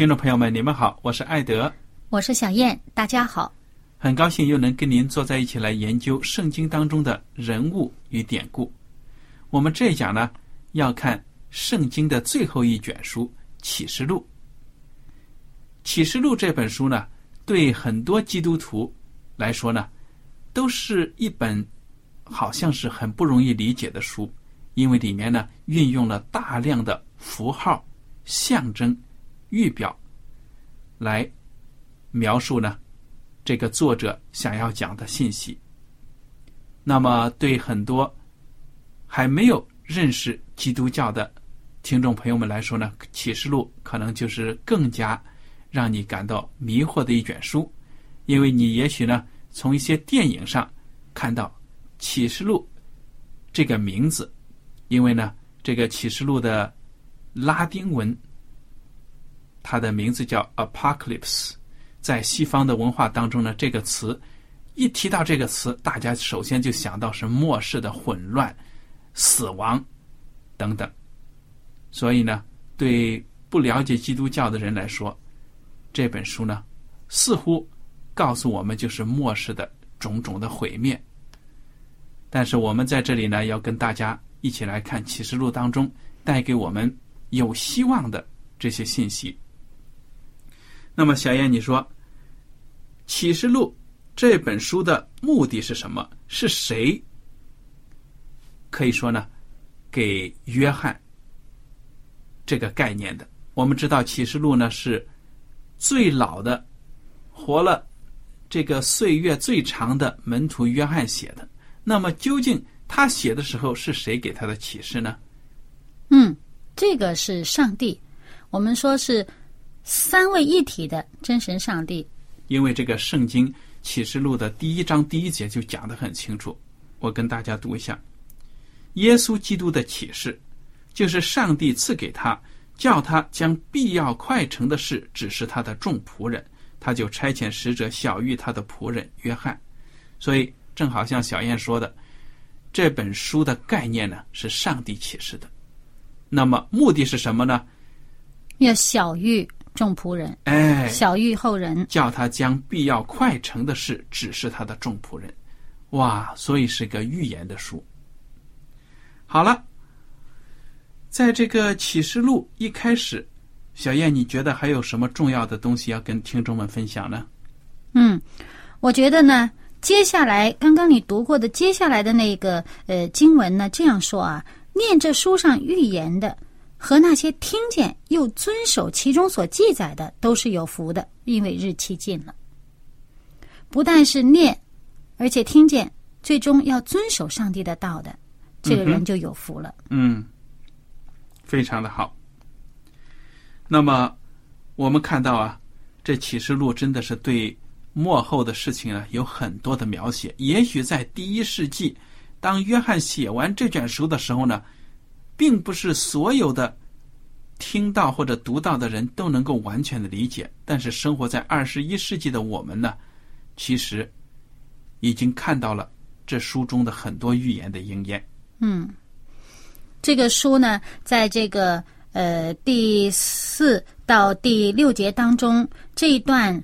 听众朋友们，你们好，我是艾德，我是小燕，大家好，很高兴又能跟您坐在一起来研究圣经当中的人物与典故。我们这一讲呢，要看。圣经的最后一卷书《启示录》，《启示录》这本书呢，对很多基督徒来说呢，都是一本好像是很不容易理解的书，因为里面呢运用了大量的符号、象征、预表，来描述呢这个作者想要讲的信息。那么，对很多还没有认识基督教的，听众朋友们来说呢，《启示录》可能就是更加让你感到迷惑的一卷书，因为你也许呢从一些电影上看到《启示录》这个名字，因为呢这个《启示录》的拉丁文它的名字叫 Apocalypse，在西方的文化当中呢，这个词一提到这个词，大家首先就想到是末世的混乱、死亡等等。所以呢，对不了解基督教的人来说，这本书呢，似乎告诉我们就是末世的种种的毁灭。但是我们在这里呢，要跟大家一起来看启示录当中带给我们有希望的这些信息。那么，小燕，你说启示录这本书的目的是什么？是谁可以说呢？给约翰。这个概念的，我们知道《启示录》呢是最老的、活了这个岁月最长的门徒约翰写的。那么，究竟他写的时候是谁给他的启示呢？嗯，这个是上帝。我们说是三位一体的真神上帝。因为这个《圣经·启示录》的第一章第一节就讲得很清楚，我跟大家读一下：耶稣基督的启示。就是上帝赐给他，叫他将必要快成的事指示他的众仆人，他就差遣使者小谕他的仆人约翰。所以，正好像小燕说的，这本书的概念呢是上帝启示的。那么，目的是什么呢？要小谕众仆人，哎，小玉后人，叫他将必要快成的事指示他的众仆人。哇，所以是个预言的书。好了。在这个启示录一开始，小燕，你觉得还有什么重要的东西要跟听众们分享呢？嗯，我觉得呢，接下来刚刚你读过的接下来的那个呃经文呢，这样说啊，念这书上预言的和那些听见又遵守其中所记载的，都是有福的，因为日期近了。不但是念，而且听见，最终要遵守上帝的道的，这个人就有福了。嗯。非常的好。那么，我们看到啊，这启示录真的是对幕后的事情啊有很多的描写。也许在第一世纪当约翰写完这卷书的时候呢，并不是所有的听到或者读到的人都能够完全的理解。但是生活在二十一世纪的我们呢，其实已经看到了这书中的很多预言的应验。嗯，这个书呢，在这个呃第四到第六节当中这一段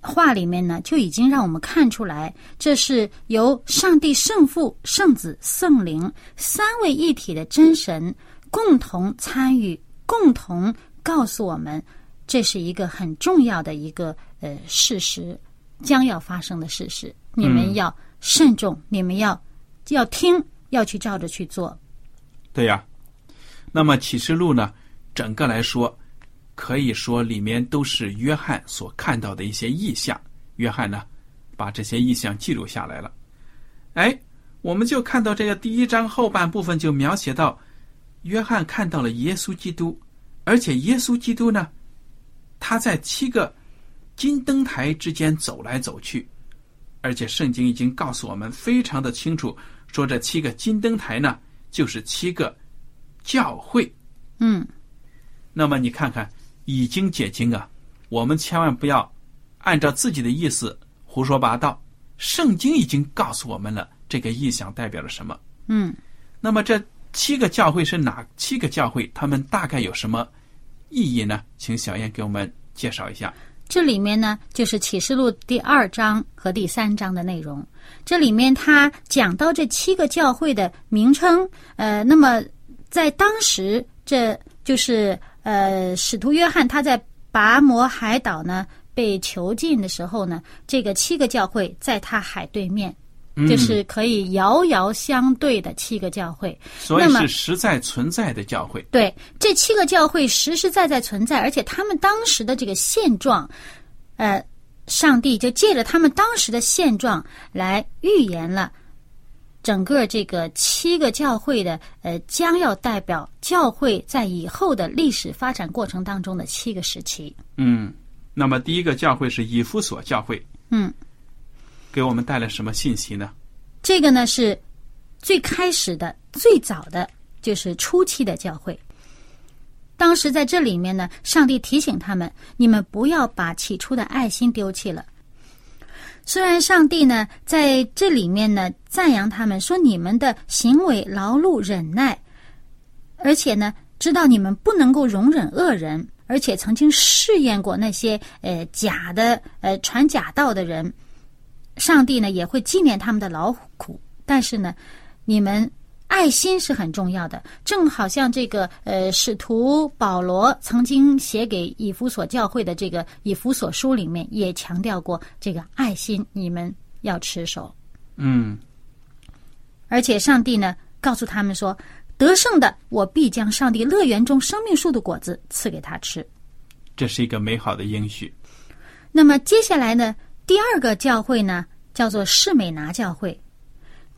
话里面呢，就已经让我们看出来，这是由上帝圣父、圣子、圣灵三位一体的真神共同参与、共同告诉我们，这是一个很重要的一个呃事实，将要发生的事实。你们要慎重，你们要要听。要去照着去做，对呀。那么启示录呢？整个来说，可以说里面都是约翰所看到的一些意象。约翰呢，把这些意象记录下来了。哎，我们就看到这个第一章后半部分就描写到，约翰看到了耶稣基督，而且耶稣基督呢，他在七个金灯台之间走来走去，而且圣经已经告诉我们非常的清楚。说这七个金灯台呢，就是七个教会。嗯，那么你看看，已经解经啊，我们千万不要按照自己的意思胡说八道。圣经已经告诉我们了，这个意象代表了什么？嗯，那么这七个教会是哪七个教会？他们大概有什么意义呢？请小燕给我们介绍一下。这里面呢，就是启示录第二章和第三章的内容。这里面他讲到这七个教会的名称，呃，那么在当时，这就是呃，使徒约翰他在拔摩海岛呢被囚禁的时候呢，这个七个教会在他海对面。就是可以遥遥相对的七个教会，所以是实在存在的教会。对，这七个教会实实在在存在，而且他们当时的这个现状，呃，上帝就借着他们当时的现状来预言了整个这个七个教会的呃将要代表教会在以后的历史发展过程当中的七个时期。嗯，那么第一个教会是以弗所教会。嗯。给我们带来什么信息呢？这个呢是最开始的、最早的，就是初期的教会。当时在这里面呢，上帝提醒他们：你们不要把起初的爱心丢弃了。虽然上帝呢在这里面呢赞扬他们，说你们的行为劳碌忍耐，而且呢知道你们不能够容忍恶人，而且曾经试验过那些呃假的呃传假道的人。上帝呢也会纪念他们的劳苦，但是呢，你们爱心是很重要的。正好像这个呃，使徒保罗曾经写给以弗所教会的这个以弗所书里面也强调过这个爱心，你们要持守。嗯，而且上帝呢告诉他们说，得胜的我必将上帝乐园中生命树的果子赐给他吃。这是一个美好的应许。那么接下来呢？第二个教会呢，叫做士美拿教会。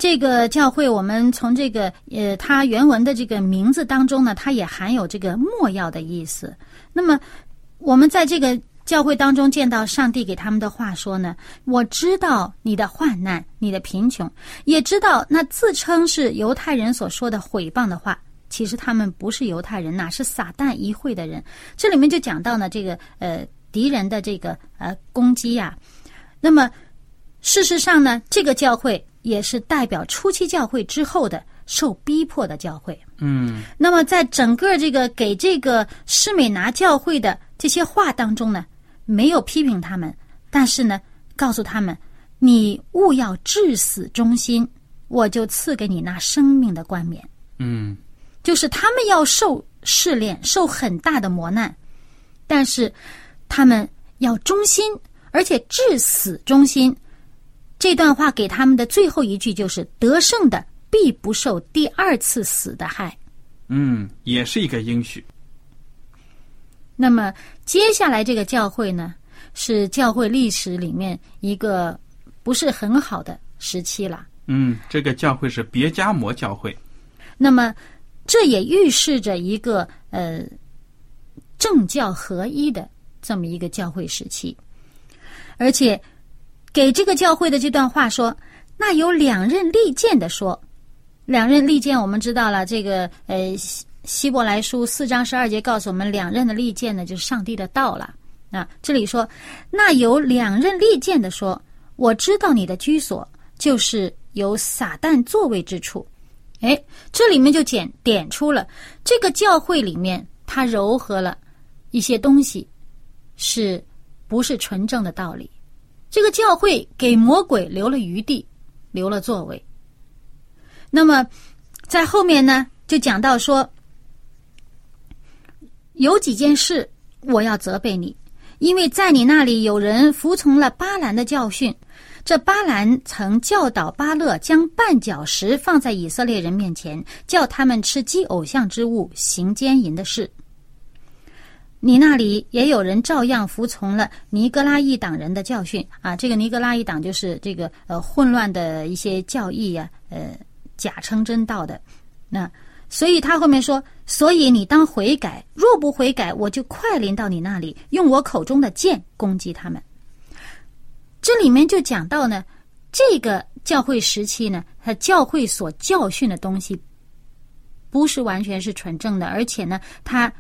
这个教会，我们从这个呃，它原文的这个名字当中呢，它也含有这个墨药的意思。那么，我们在这个教会当中见到上帝给他们的话说呢：“我知道你的患难，你的贫穷，也知道那自称是犹太人所说的毁谤的话，其实他们不是犹太人，哪是撒旦一会的人。”这里面就讲到呢，这个呃敌人的这个呃攻击呀。那么，事实上呢，这个教会也是代表初期教会之后的受逼迫的教会。嗯。那么，在整个这个给这个施美拿教会的这些话当中呢，没有批评他们，但是呢，告诉他们：你勿要至死忠心，我就赐给你那生命的冠冕。嗯。就是他们要受试炼，受很大的磨难，但是他们要忠心。而且至死忠心，这段话给他们的最后一句就是：得胜的必不受第二次死的害。嗯，也是一个应许。那么接下来这个教会呢，是教会历史里面一个不是很好的时期了。嗯，这个教会是别加摩教会。那么这也预示着一个呃政教合一的这么一个教会时期。而且，给这个教会的这段话说：“那有两任利剑的说，两刃利剑，我们知道了，这个呃希希伯来书四章十二节告诉我们，两刃的利剑呢就是上帝的道了。啊，这里说，那有两刃利剑的说，我知道你的居所就是有撒旦座位之处。哎，这里面就点点出了这个教会里面，它糅合了一些东西，是不是纯正的道理？这个教会给魔鬼留了余地，留了座位。那么，在后面呢，就讲到说，有几件事我要责备你，因为在你那里有人服从了巴兰的教训。这巴兰曾教导巴勒将绊脚石放在以色列人面前，叫他们吃祭偶像之物，行奸淫的事。你那里也有人照样服从了尼格拉一党人的教训啊！这个尼格拉一党就是这个呃混乱的一些教义呀，呃。假称真道的，那所以他后面说，所以你当悔改，若不悔改，我就快临到你那里，用我口中的剑攻击他们。这里面就讲到呢，这个教会时期呢，他教会所教训的东西，不是完全是纯正的，而且呢，他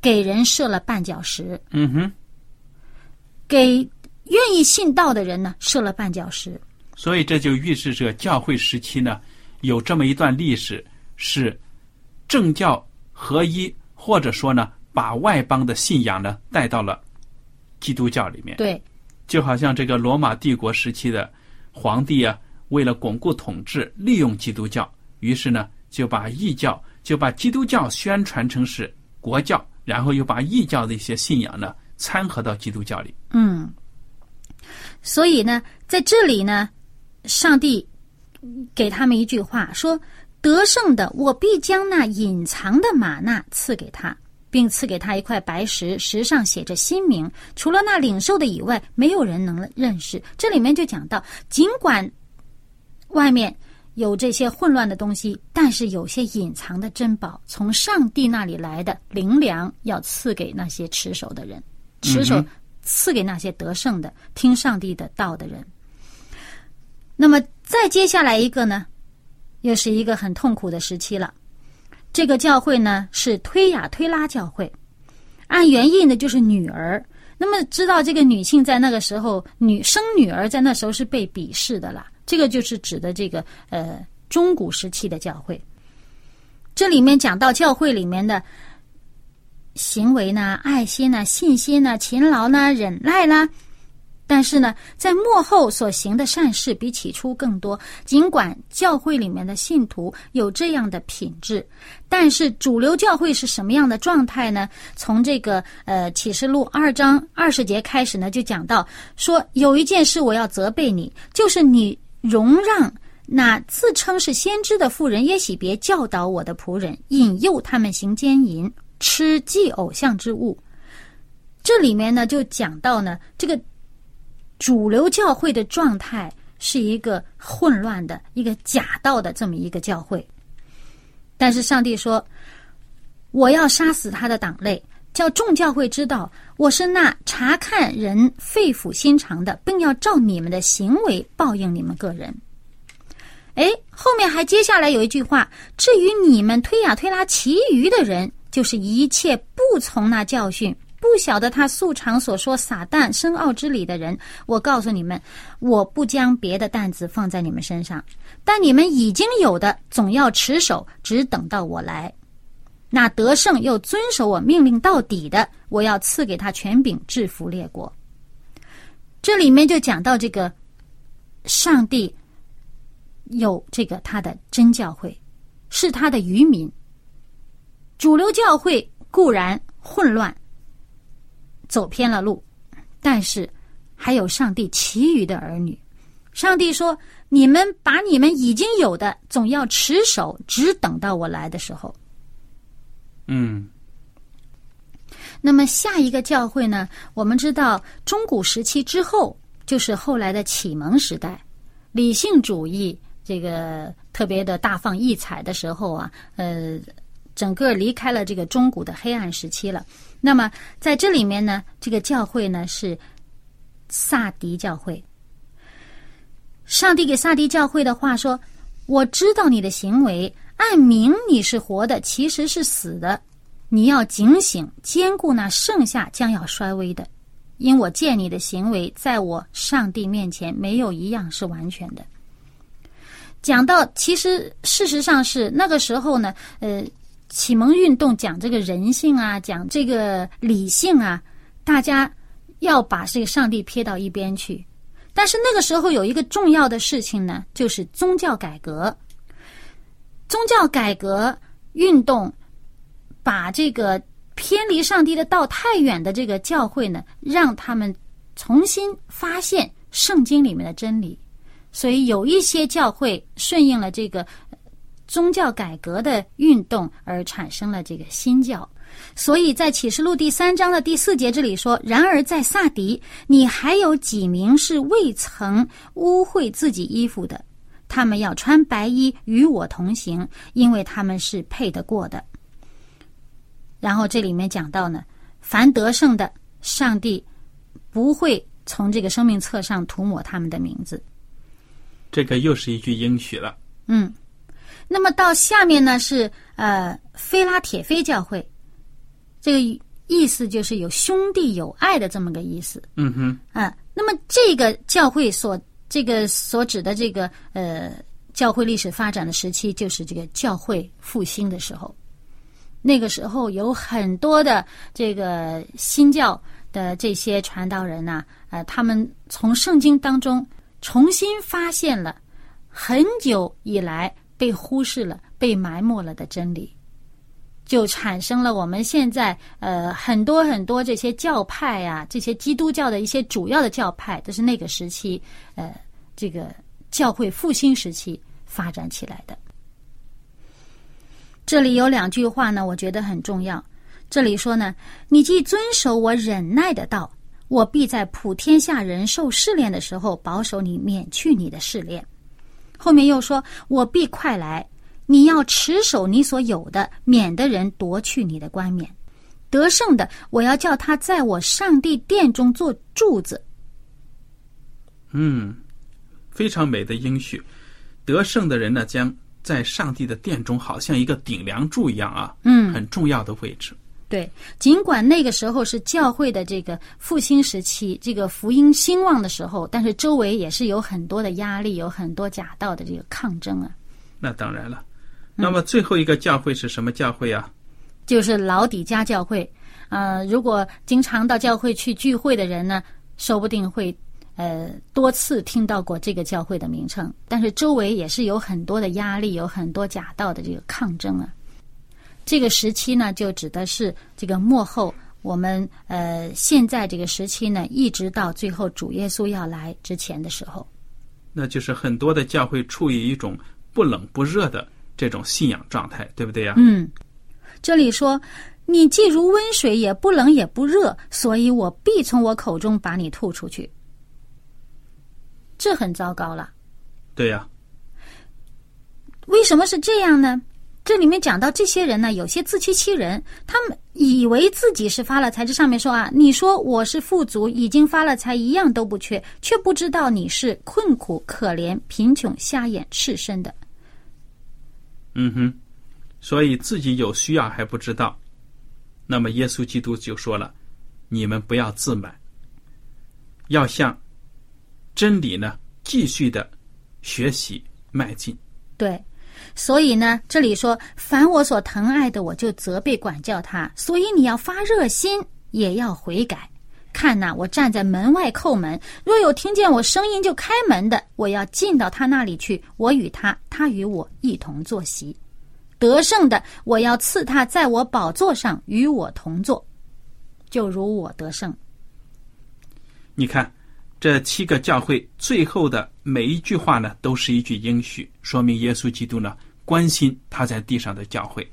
给人设了绊脚石。嗯哼，给愿意信道的人呢设了绊脚石。所以这就预示着教会时期呢。有这么一段历史，是政教合一，或者说呢，把外邦的信仰呢带到了基督教里面。对，就好像这个罗马帝国时期的皇帝啊，为了巩固统治，利用基督教，于是呢就把异教，就把基督教宣传成是国教，然后又把异教的一些信仰呢掺和到基督教里。嗯，所以呢，在这里呢，上帝。给他们一句话说：“得胜的，我必将那隐藏的玛纳赐给他，并赐给他一块白石，石上写着新名。除了那领受的以外，没有人能认识。”这里面就讲到，尽管外面有这些混乱的东西，但是有些隐藏的珍宝，从上帝那里来的灵粮，要赐给那些持守的人，持守赐给那些得胜的、听上帝的道的人。那么。再接下来一个呢，又是一个很痛苦的时期了。这个教会呢是推雅推拉教会，按原意呢就是女儿。那么知道这个女性在那个时候女生女儿在那时候是被鄙视的了。这个就是指的这个呃中古时期的教会。这里面讲到教会里面的行为呢，爱心呢，信心呢，勤劳呢，忍耐啦。但是呢，在幕后所行的善事比起初更多。尽管教会里面的信徒有这样的品质，但是主流教会是什么样的状态呢？从这个呃启示录二章二十节开始呢，就讲到说有一件事我要责备你，就是你容让那自称是先知的妇人耶喜别教导我的仆人，引诱他们行奸淫，吃祭偶像之物。这里面呢，就讲到呢这个。主流教会的状态是一个混乱的、一个假道的这么一个教会，但是上帝说：“我要杀死他的党类，叫众教会知道我是那查看人肺腑心肠的，并要照你们的行为报应你们个人。”哎，后面还接下来有一句话：“至于你们推呀推拉其余的人，就是一切不从那教训。”不晓得他素常所说撒旦深奥之理的人，我告诉你们，我不将别的担子放在你们身上，但你们已经有的，总要持守，只等到我来。那得胜又遵守我命令到底的，我要赐给他权柄，制服列国。这里面就讲到这个，上帝有这个他的真教会，是他的渔民。主流教会固然混乱。走偏了路，但是还有上帝其余的儿女。上帝说：“你们把你们已经有的，总要持守，只等到我来的时候。”嗯。那么下一个教会呢？我们知道，中古时期之后就是后来的启蒙时代，理性主义这个特别的大放异彩的时候啊，呃，整个离开了这个中古的黑暗时期了。那么在这里面呢，这个教会呢是萨迪教会。上帝给萨迪教会的话说：“我知道你的行为，按明你是活的，其实是死的。你要警醒，兼顾那剩下将要衰微的，因我见你的行为，在我上帝面前没有一样是完全的。讲到，其实事实上是那个时候呢，呃，启蒙运动讲这个人性啊，讲这个理性啊，大家要把这个上帝撇到一边去。但是那个时候有一个重要的事情呢，就是宗教改革。宗教改革运动把这个偏离上帝的道太远的这个教会呢，让他们重新发现圣经里面的真理。所以有一些教会顺应了这个宗教改革的运动，而产生了这个新教。所以在启示录第三章的第四节这里说：“然而在萨迪，你还有几名是未曾污秽自己衣服的，他们要穿白衣与我同行，因为他们是配得过的。”然后这里面讲到呢，凡得胜的，上帝不会从这个生命册上涂抹他们的名字。这个又是一句应许了。嗯，那么到下面呢是呃菲拉铁菲教会，这个意思就是有兄弟有爱的这么个意思。嗯哼，啊，那么这个教会所这个所指的这个呃教会历史发展的时期，就是这个教会复兴的时候。那个时候有很多的这个新教的这些传道人呐，呃，他们从圣经当中。重新发现了很久以来被忽视了、被埋没了的真理，就产生了我们现在呃很多很多这些教派呀，这些基督教的一些主要的教派，都是那个时期呃这个教会复兴时期发展起来的。这里有两句话呢，我觉得很重要。这里说呢，你既遵守我忍耐的道。我必在普天下人受试炼的时候保守你，免去你的试炼。后面又说：“我必快来，你要持守你所有的，免得人夺去你的冠冕。得胜的，我要叫他在我上帝殿中做柱子。”嗯，非常美的应许。得胜的人呢，将在上帝的殿中，好像一个顶梁柱一样啊，嗯，很重要的位置。对，尽管那个时候是教会的这个复兴时期，这个福音兴旺的时候，但是周围也是有很多的压力，有很多假道的这个抗争啊。那当然了。那么最后一个教会是什么教会啊？就是老底家教会。呃，如果经常到教会去聚会的人呢，说不定会呃多次听到过这个教会的名称。但是周围也是有很多的压力，有很多假道的这个抗争啊。这个时期呢，就指的是这个幕后，我们呃现在这个时期呢，一直到最后主耶稣要来之前的时候，那就是很多的教会处于一种不冷不热的这种信仰状态，对不对呀？嗯，这里说你既如温水，也不冷也不热，所以我必从我口中把你吐出去。这很糟糕了。对呀。为什么是这样呢？这里面讲到这些人呢，有些自欺欺人，他们以为自己是发了财。这上面说啊，你说我是富足，已经发了财，一样都不缺，却不知道你是困苦、可怜、贫穷、瞎眼、赤身的。嗯哼，所以自己有需要还不知道。那么耶稣基督就说了：“你们不要自满，要向真理呢继续的学习迈进。”对。所以呢，这里说，凡我所疼爱的，我就责备管教他。所以你要发热心，也要悔改。看呐，我站在门外叩门，若有听见我声音就开门的，我要进到他那里去，我与他，他与我一同坐席。得胜的，我要赐他在我宝座上与我同坐，就如我得胜。你看，这七个教会最后的每一句话呢，都是一句应许，说明耶稣基督呢。关心他在地上的教会，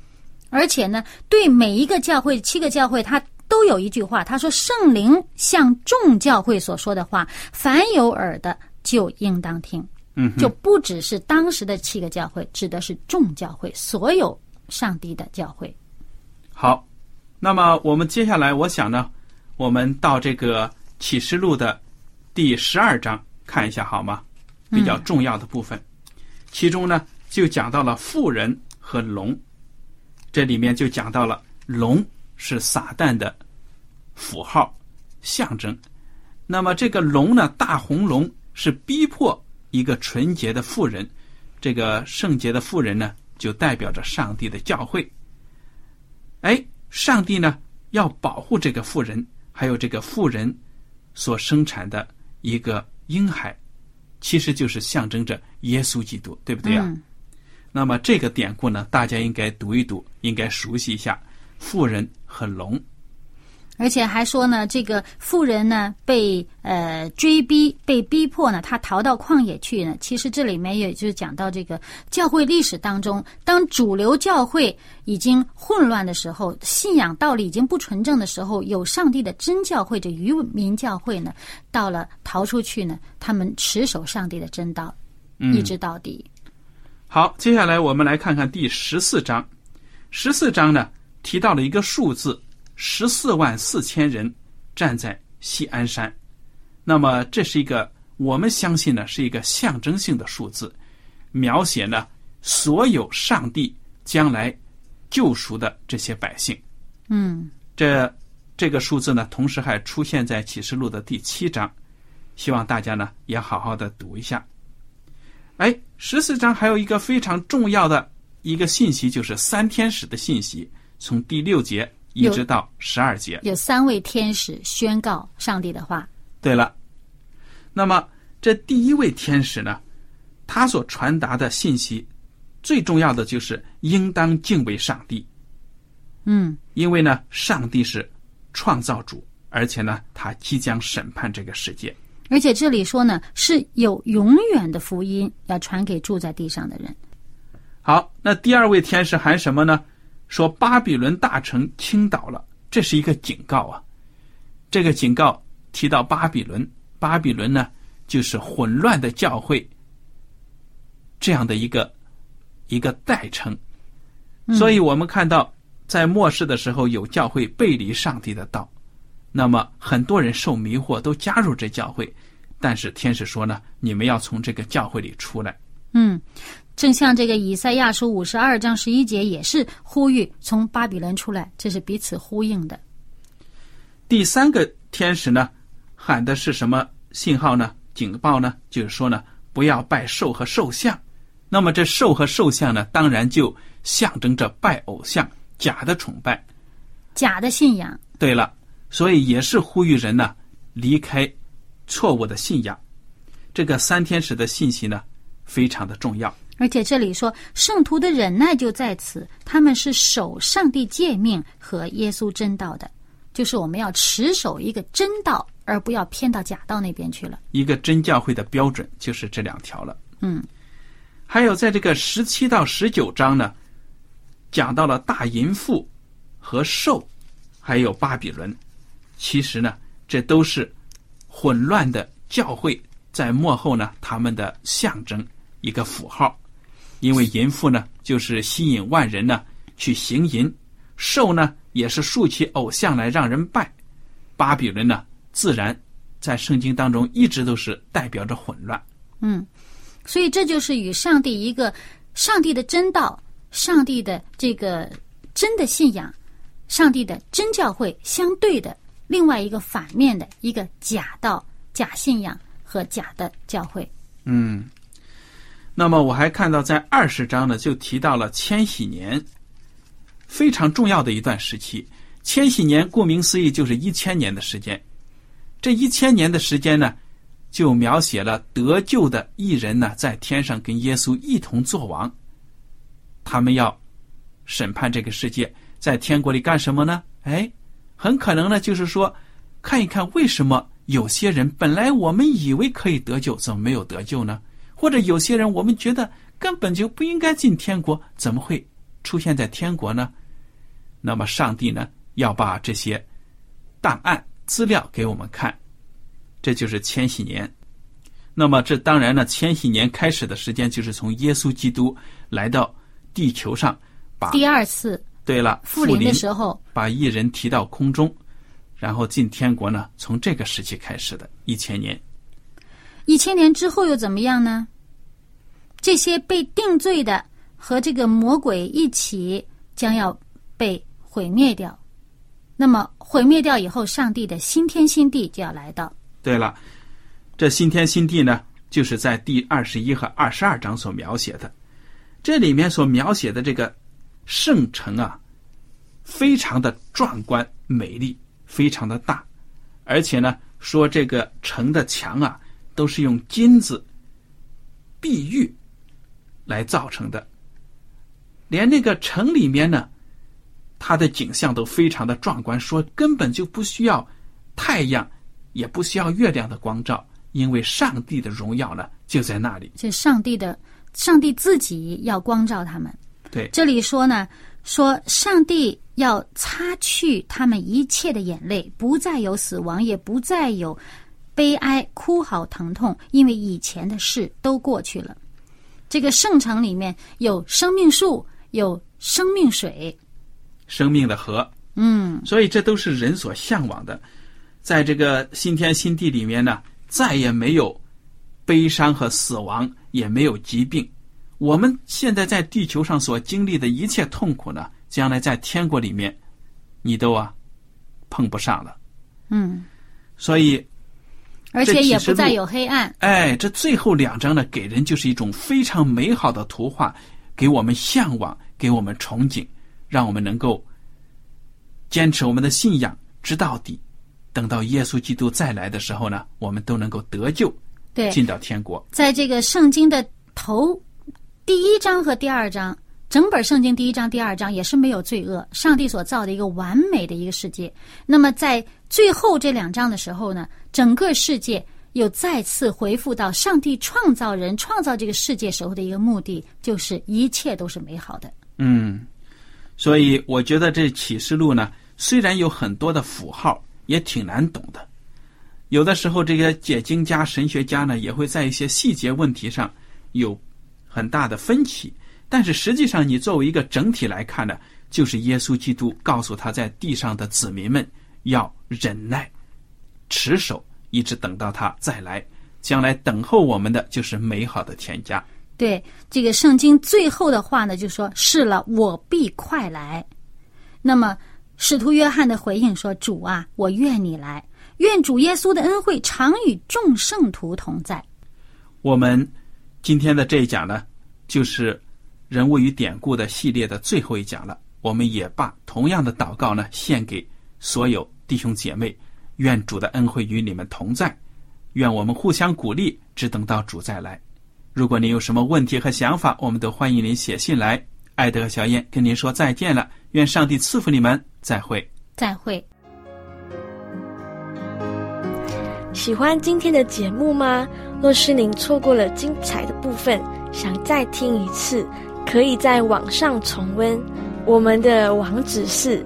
而且呢，对每一个教会七个教会，他都有一句话，他说：“圣灵向众教会所说的话，凡有耳的就应当听。”嗯，就不只是当时的七个教会，指的是众教会，所有上帝的教会。好，那么我们接下来，我想呢，我们到这个启示录的第十二章看一下好吗？比较重要的部分，其中呢。就讲到了富人和龙，这里面就讲到了龙是撒旦的符号象征。那么这个龙呢，大红龙是逼迫一个纯洁的妇人，这个圣洁的妇人呢，就代表着上帝的教会。哎，上帝呢要保护这个妇人，还有这个妇人所生产的一个婴孩，其实就是象征着耶稣基督，对不对啊？那么这个典故呢，大家应该读一读，应该熟悉一下妇人和龙。而且还说呢，这个妇人呢被呃追逼、被逼迫呢，他逃到旷野去呢。其实这里面也就是讲到这个教会历史当中，当主流教会已经混乱的时候，信仰道理已经不纯正的时候，有上帝的真教会这愚民教会呢，到了逃出去呢，他们持守上帝的真道，一直到底。好，接下来我们来看看第十四章。十四章呢提到了一个数字。十四万四千人站在西安山，那么这是一个我们相信呢是一个象征性的数字，描写呢所有上帝将来救赎的这些百姓。嗯，这这个数字呢，同时还出现在启示录的第七章，希望大家呢也好好的读一下。哎，十四章还有一个非常重要的一个信息，就是三天使的信息，从第六节。一直到十二节，有三位天使宣告上帝的话。对了，那么这第一位天使呢，他所传达的信息，最重要的就是应当敬畏上帝。嗯，因为呢，上帝是创造主，而且呢，他即将审判这个世界。而且这里说呢，是有永远的福音要传给住在地上的人。好，那第二位天使喊什么呢？说巴比伦大城倾倒了，这是一个警告啊！这个警告提到巴比伦，巴比伦呢就是混乱的教会这样的一个一个代称，所以我们看到在末世的时候有教会背离上帝的道，那么很多人受迷惑都加入这教会，但是天使说呢，你们要从这个教会里出来。嗯。正像这个以赛亚书五十二章十一节也是呼吁从巴比伦出来，这是彼此呼应的。第三个天使呢，喊的是什么信号呢？警报呢？就是说呢，不要拜兽和兽像。那么这兽和兽像呢，当然就象征着拜偶像、假的崇拜、假的信仰。对了，所以也是呼吁人呢离开错误的信仰。这个三天使的信息呢，非常的重要。而且这里说，圣徒的忍耐就在此，他们是守上帝诫命和耶稣真道的，就是我们要持守一个真道，而不要偏到假道那边去了。一个真教会的标准就是这两条了。嗯，还有在这个十七到十九章呢，讲到了大淫妇和兽，还有巴比伦。其实呢，这都是混乱的教会在幕后呢，他们的象征一个符号。因为淫妇呢，就是吸引万人呢去行淫；兽呢，也是竖起偶像来让人拜。巴比伦呢，自然在圣经当中一直都是代表着混乱。嗯，所以这就是与上帝一个上帝的真道、上帝的这个真的信仰、上帝的真教会相对的另外一个反面的一个假道、假信仰和假的教会。嗯。那么我还看到，在二十章呢，就提到了千禧年，非常重要的一段时期。千禧年顾名思义就是一千年的时间。这一千年的时间呢，就描写了得救的一人呢，在天上跟耶稣一同作王。他们要审判这个世界，在天国里干什么呢？哎，很可能呢，就是说，看一看为什么有些人本来我们以为可以得救，怎么没有得救呢？或者有些人，我们觉得根本就不应该进天国，怎么会出现在天国呢？那么上帝呢，要把这些档案资料给我们看，这就是千禧年。那么这当然呢，千禧年开始的时间就是从耶稣基督来到地球上，把第二次对了复临的时候，把一人提到空中，然后进天国呢，从这个时期开始的一千年。一千年之后又怎么样呢？这些被定罪的和这个魔鬼一起将要被毁灭掉。那么毁灭掉以后，上帝的新天新地就要来到。对了，这新天新地呢，就是在第二十一和二十二章所描写的。这里面所描写的这个圣城啊，非常的壮观美丽，非常的大，而且呢，说这个城的墙啊，都是用金子、碧玉来造成的，连那个城里面呢。它的景象都非常的壮观，说根本就不需要太阳，也不需要月亮的光照，因为上帝的荣耀呢就在那里。这上帝的，上帝自己要光照他们。对，这里说呢，说上帝要擦去他们一切的眼泪，不再有死亡，也不再有悲哀、哭嚎、疼痛，因为以前的事都过去了。这个圣城里面有生命树，有生命水。生命的河，嗯，所以这都是人所向往的。在这个新天新地里面呢，再也没有悲伤和死亡，也没有疾病。我们现在在地球上所经历的一切痛苦呢，将来在天国里面，你都啊碰不上了。嗯，所以而且也不再有黑暗。哎，这最后两章呢，给人就是一种非常美好的图画，给我们向往，给我们憧憬。让我们能够坚持我们的信仰直到底，等到耶稣基督再来的时候呢，我们都能够得救，对，进到天国。在这个圣经的头第一章和第二章，整本圣经第一章、第二章也是没有罪恶，上帝所造的一个完美的一个世界。那么在最后这两章的时候呢，整个世界又再次回复到上帝创造人、创造这个世界时候的一个目的，就是一切都是美好的。嗯。所以我觉得这启示录呢，虽然有很多的符号，也挺难懂的。有的时候，这个解经家、神学家呢，也会在一些细节问题上有很大的分歧。但是实际上，你作为一个整体来看呢，就是耶稣基督告诉他在地上的子民们要忍耐、持守，一直等到他再来。将来等候我们的就是美好的天家。对这个圣经最后的话呢，就说是了，我必快来。那么使徒约翰的回应说：“主啊，我愿你来，愿主耶稣的恩惠常与众圣徒同在。”我们今天的这一讲呢，就是人物与典故的系列的最后一讲了。我们也把同样的祷告呢，献给所有弟兄姐妹，愿主的恩惠与你们同在，愿我们互相鼓励，只等到主再来。如果您有什么问题和想法，我们都欢迎您写信来。艾德和小燕跟您说再见了，愿上帝赐福你们，再会，再会。喜欢今天的节目吗？若是您错过了精彩的部分，想再听一次，可以在网上重温。我们的网址是